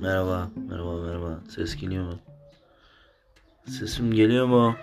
Merhaba, merhaba, merhaba. Ses geliyor mu? Sesim geliyor mu?